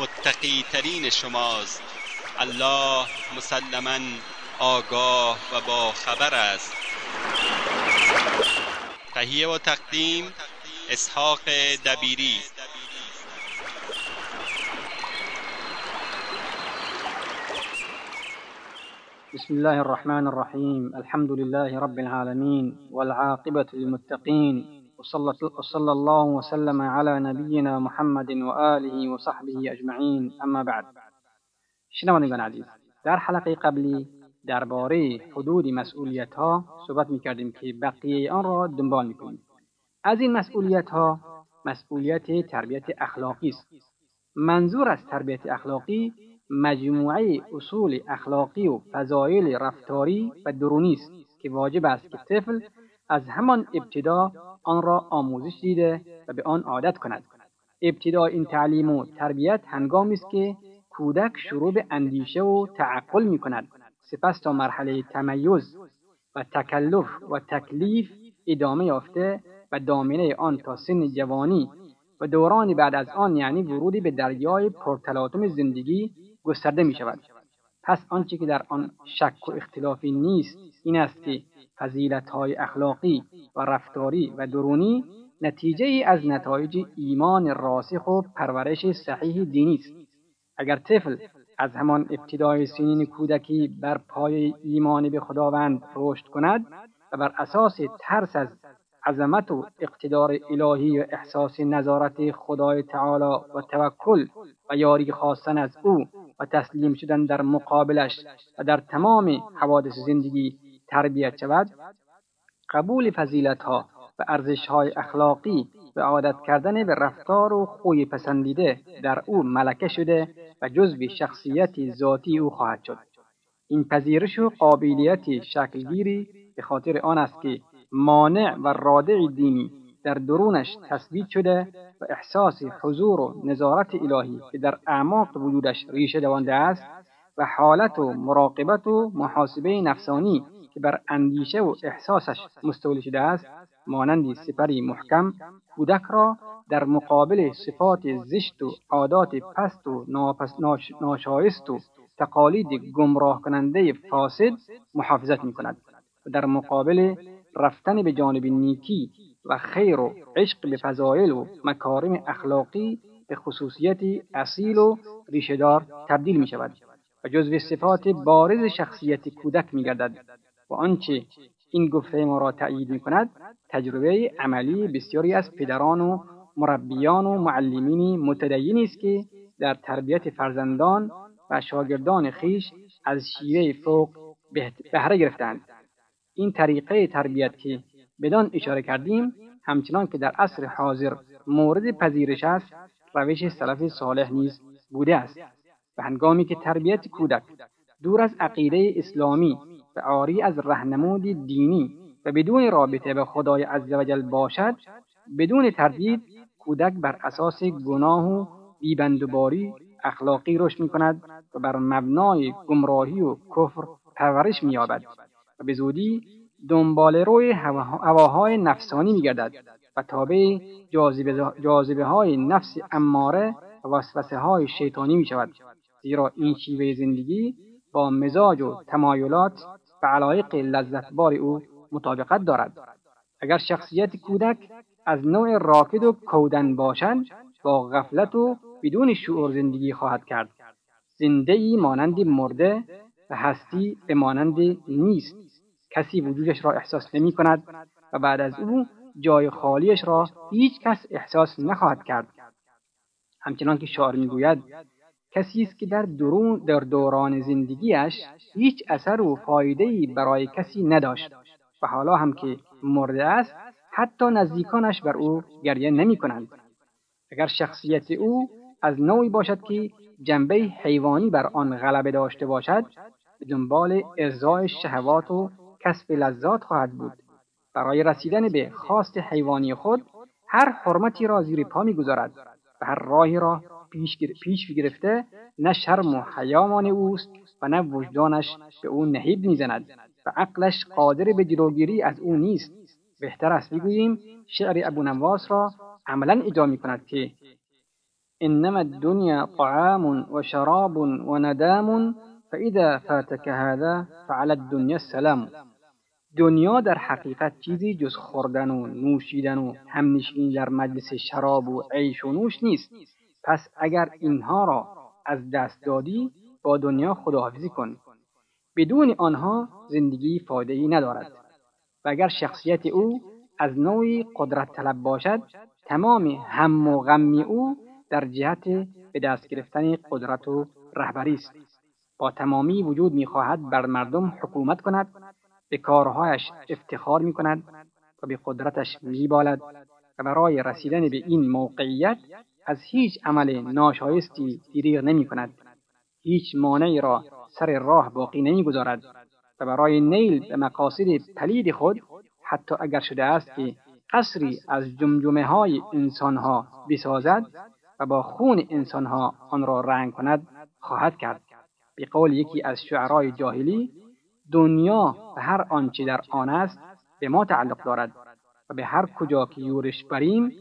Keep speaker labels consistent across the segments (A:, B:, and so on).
A: متقی ترین شماست. الله مسلما آگاه و با خبر است. تهیه و تقدیم اسحاق دبیری.
B: بسم الله الرحمن الرحيم الحمد لله رب العالمين والعاقبة للمتقين وصلى الله وسلم على نبينا محمد وآله وصحبه أجمعين أما بعد شنوندگان عزیز در حلقه قبلی درباره حدود مسئولیت ها صحبت می کردیم که بقیه آن را دنبال می کنیم. از این مسئولیت ها مسئولیت تربیت اخلاقی است. منظور از تربیت اخلاقی مجموعه اصول اخلاقی و فضایل رفتاری و درونی است که واجب است که طفل از همان ابتدا آن را آموزش دیده و به آن عادت کند ابتدا این تعلیم و تربیت هنگامی است که کودک شروع به اندیشه و تعقل می کند سپس تا مرحله تمیز و تکلف و تکلیف ادامه یافته و دامنه آن تا سن جوانی و دورانی بعد از آن یعنی ورودی به دریای پرتلاطم زندگی گسترده می شود. پس آنچه که در آن شک و اختلافی نیست این است که فضیلت های اخلاقی و رفتاری و درونی نتیجه از نتایج ایمان راسخ و پرورش صحیح دینی است. اگر طفل از همان ابتدای سنین کودکی بر پای ایمان به خداوند رشد کند و بر اساس ترس از عظمت و اقتدار الهی و احساس نظارت خدای تعالی و توکل و یاری خواستن از او و تسلیم شدن در مقابلش و در تمام حوادث زندگی تربیت شود قبول فضیلت ها و ارزش های اخلاقی و عادت کردن به رفتار و خوی پسندیده در او ملکه شده و جزو شخصیت ذاتی او خواهد شد. این پذیرش و قابلیت شکلگیری به خاطر آن است که مانع و رادع دینی در درونش تثبیت شده و احساس حضور و نظارت الهی که در اعماق وجودش ریشه دوانده است و حالت و مراقبت و محاسبه نفسانی که بر اندیشه و احساسش مستولی شده است مانندی سپری محکم کودک را در مقابل صفات زشت و عادات پست و ناشایست و تقالید گمراه کننده فاسد محافظت می کند و در مقابل رفتن به جانب نیکی و خیر و عشق به فضایل و مکارم اخلاقی به خصوصیتی اصیل و ریشهدار تبدیل می شود و جزو صفات بارز شخصیت کودک می گردد و آنچه این گفته ما را تأیید می کند تجربه عملی بسیاری از پدران و مربیان و معلمینی متدینی است که در تربیت فرزندان و شاگردان خیش از شیوه فوق بهره گرفتند این طریقه تربیت که بدان اشاره کردیم همچنان که در عصر حاضر مورد پذیرش است روش سلف صالح نیز بوده است. و هنگامی که تربیت کودک دور از عقیده اسلامی و عاری از رهنمود دینی و بدون رابطه به خدای عزوجل باشد بدون تردید کودک بر اساس گناه و بیبندوباری اخلاقی رشد می کند و بر مبنای گمراهی و کفر پرورش می یابد و به زودی دنبال روی هواهای نفسانی می گردد و تابع جاذبه, های نفس اماره و وسوسه های شیطانی می شود زیرا این شیوه زندگی با مزاج و تمایلات و علایق لذتبار او مطابقت دارد. اگر شخصیت کودک از نوع راکد و کودن باشد با غفلت و بدون شعور زندگی خواهد کرد. زنده مانند مرده و هستی به مانند نیست. کسی وجودش را احساس نمی کند و بعد از او جای خالیش را هیچ کس احساس نخواهد کرد همچنان که شاعر می‌گوید کسی است که در درون در دوران زندگیش هیچ اثر و فایده‌ای برای کسی نداشت و حالا هم که مرده است حتی نزدیکانش بر او گریه نمی کنند. اگر شخصیت او از نوعی باشد که جنبه حیوانی بر آن غلبه داشته باشد به دنبال ارزای شهوات و کسب لذات خواهد بود. برای رسیدن به خواست حیوانی خود هر حرمتی را زیر پا می‌گذارد و هر راهی را پیش, پیش گرفته نه شرم و حیامان اوست و نه وجدانش به او نهیب می‌زند و عقلش قادر به جلوگیری از او نیست. بهتر است بگوییم شعر ابو نواس را عملا اجرا می کند که انما الدنیا طعام و شراب و ندام فاذا فاتك هذا فعلى الدنیا السلام. دنیا در حقیقت چیزی جز خوردن و نوشیدن و همنشینی در مجلس شراب و عیش و نوش نیست. پس اگر اینها را از دست دادی با دنیا خداحافظی کن. بدون آنها زندگی فایده ای ندارد. و اگر شخصیت او از نوعی قدرت طلب باشد تمام هم و غم او در جهت به دست گرفتن قدرت و رهبری است. با تمامی وجود می‌خواهد بر مردم حکومت کند به کارهایش افتخار می کند و به قدرتش می بالد و برای رسیدن به این موقعیت از هیچ عمل ناشایستی دریغ نمی کند. هیچ مانعی را سر راه باقی نمی گذارد و برای نیل به مقاصد پلید خود حتی اگر شده است که قصری از جمجمه های انسانها بسازد و با خون انسانها آن را رنگ کند خواهد کرد به قول یکی از شعرای جاهلی دنیا و هر آنچه در آن است به ما تعلق دارد و به هر کجا که یورش بریم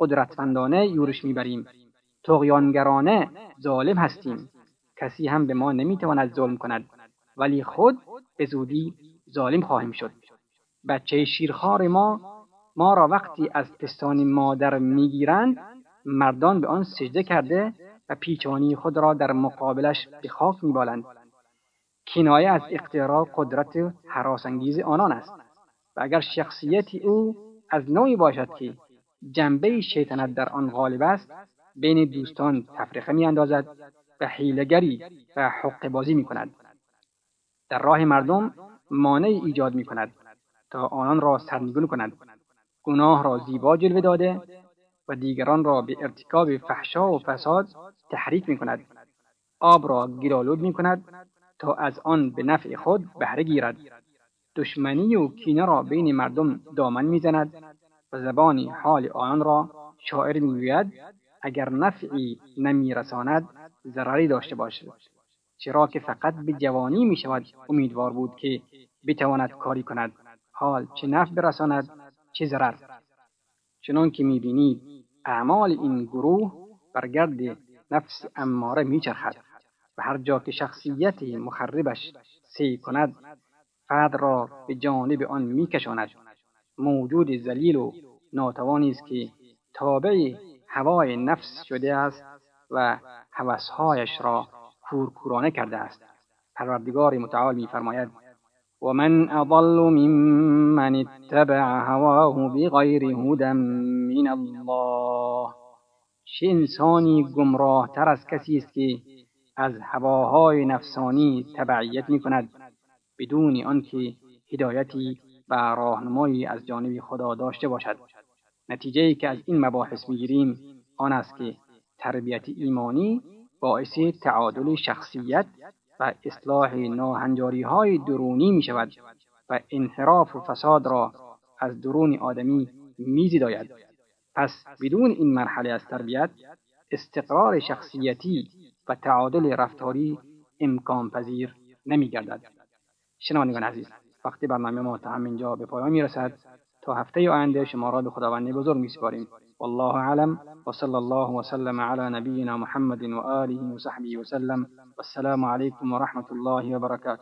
B: قدرتمندانه یورش می‌بریم. تغیانگرانه ظالم هستیم. کسی هم به ما نمی‌تواند ظلم کند ولی خود به زودی ظالم خواهیم شد. بچه شیرخوار ما ما را وقتی از پستان مادر می‌گیرند مردان به آن سجده کرده پیچانی خود را در مقابلش به خاک میبالند کنایه از اقترا قدرت حراسانگیز آنان است و اگر شخصیت او از نوعی باشد که جنبه شیطنت در آن غالب است بین دوستان تفریقه میاندازد و حیلگری و حق بازی می کند. در راه مردم مانع ایجاد می کند تا آنان را سرنگون کند. گناه را زیبا جلوه داده و دیگران را به ارتکاب فحشا و فساد تحریک می کند. آب را گلالود می کند تا از آن به نفع خود بهره گیرد. دشمنی و کینه را بین مردم دامن می‌زند و زبان حال آن را شاعر می‌گوید اگر نفعی نمیرساند ضرری داشته باشد. چرا که فقط به جوانی می شود امیدوار بود که بتواند کاری کند. حال چه نفع برساند چه ضرر. چنان که می بینید اعمال این گروه برگرد نفس اماره میچرخد و هر جا که شخصیت مخربش سی کند فرد را به جانب آن میکشاند. موجود ذلیل و ناتوانی است که تابع هوای نفس شده است و هوسهایش را کورکورانه کرده است. پروردگار متعال میفرماید ومن اضل ممن اتبع هواه بغیر هدى من الله. چه انسانی گمراه تر از کسی است که از هواهای نفسانی تبعیت می کند بدون آنکه هدایتی و راهنمایی از جانب خدا داشته باشد. نتیجه ای که از این مباحث می‌گیریم آن است که تربیت ایمانی باعث تعادل شخصیت و اصلاح ناهنجاری های درونی می شود و انحراف و فساد را از درون آدمی میزیداید. پس بدون این مرحله از تربیت استقرار شخصیتی و تعادل رفتاری امکان پذیر نمی گردد. شنوندگان عزیز وقتی برنامه ما تا همینجا به پایان می رسد تا هفته آینده شما را به خداوند بزرگ می سپاریم والله اعلم. وصلى الله وسلم على نبينا محمد وآله وصحبه وسلم والسلام عليكم ورحمة الله وبركاته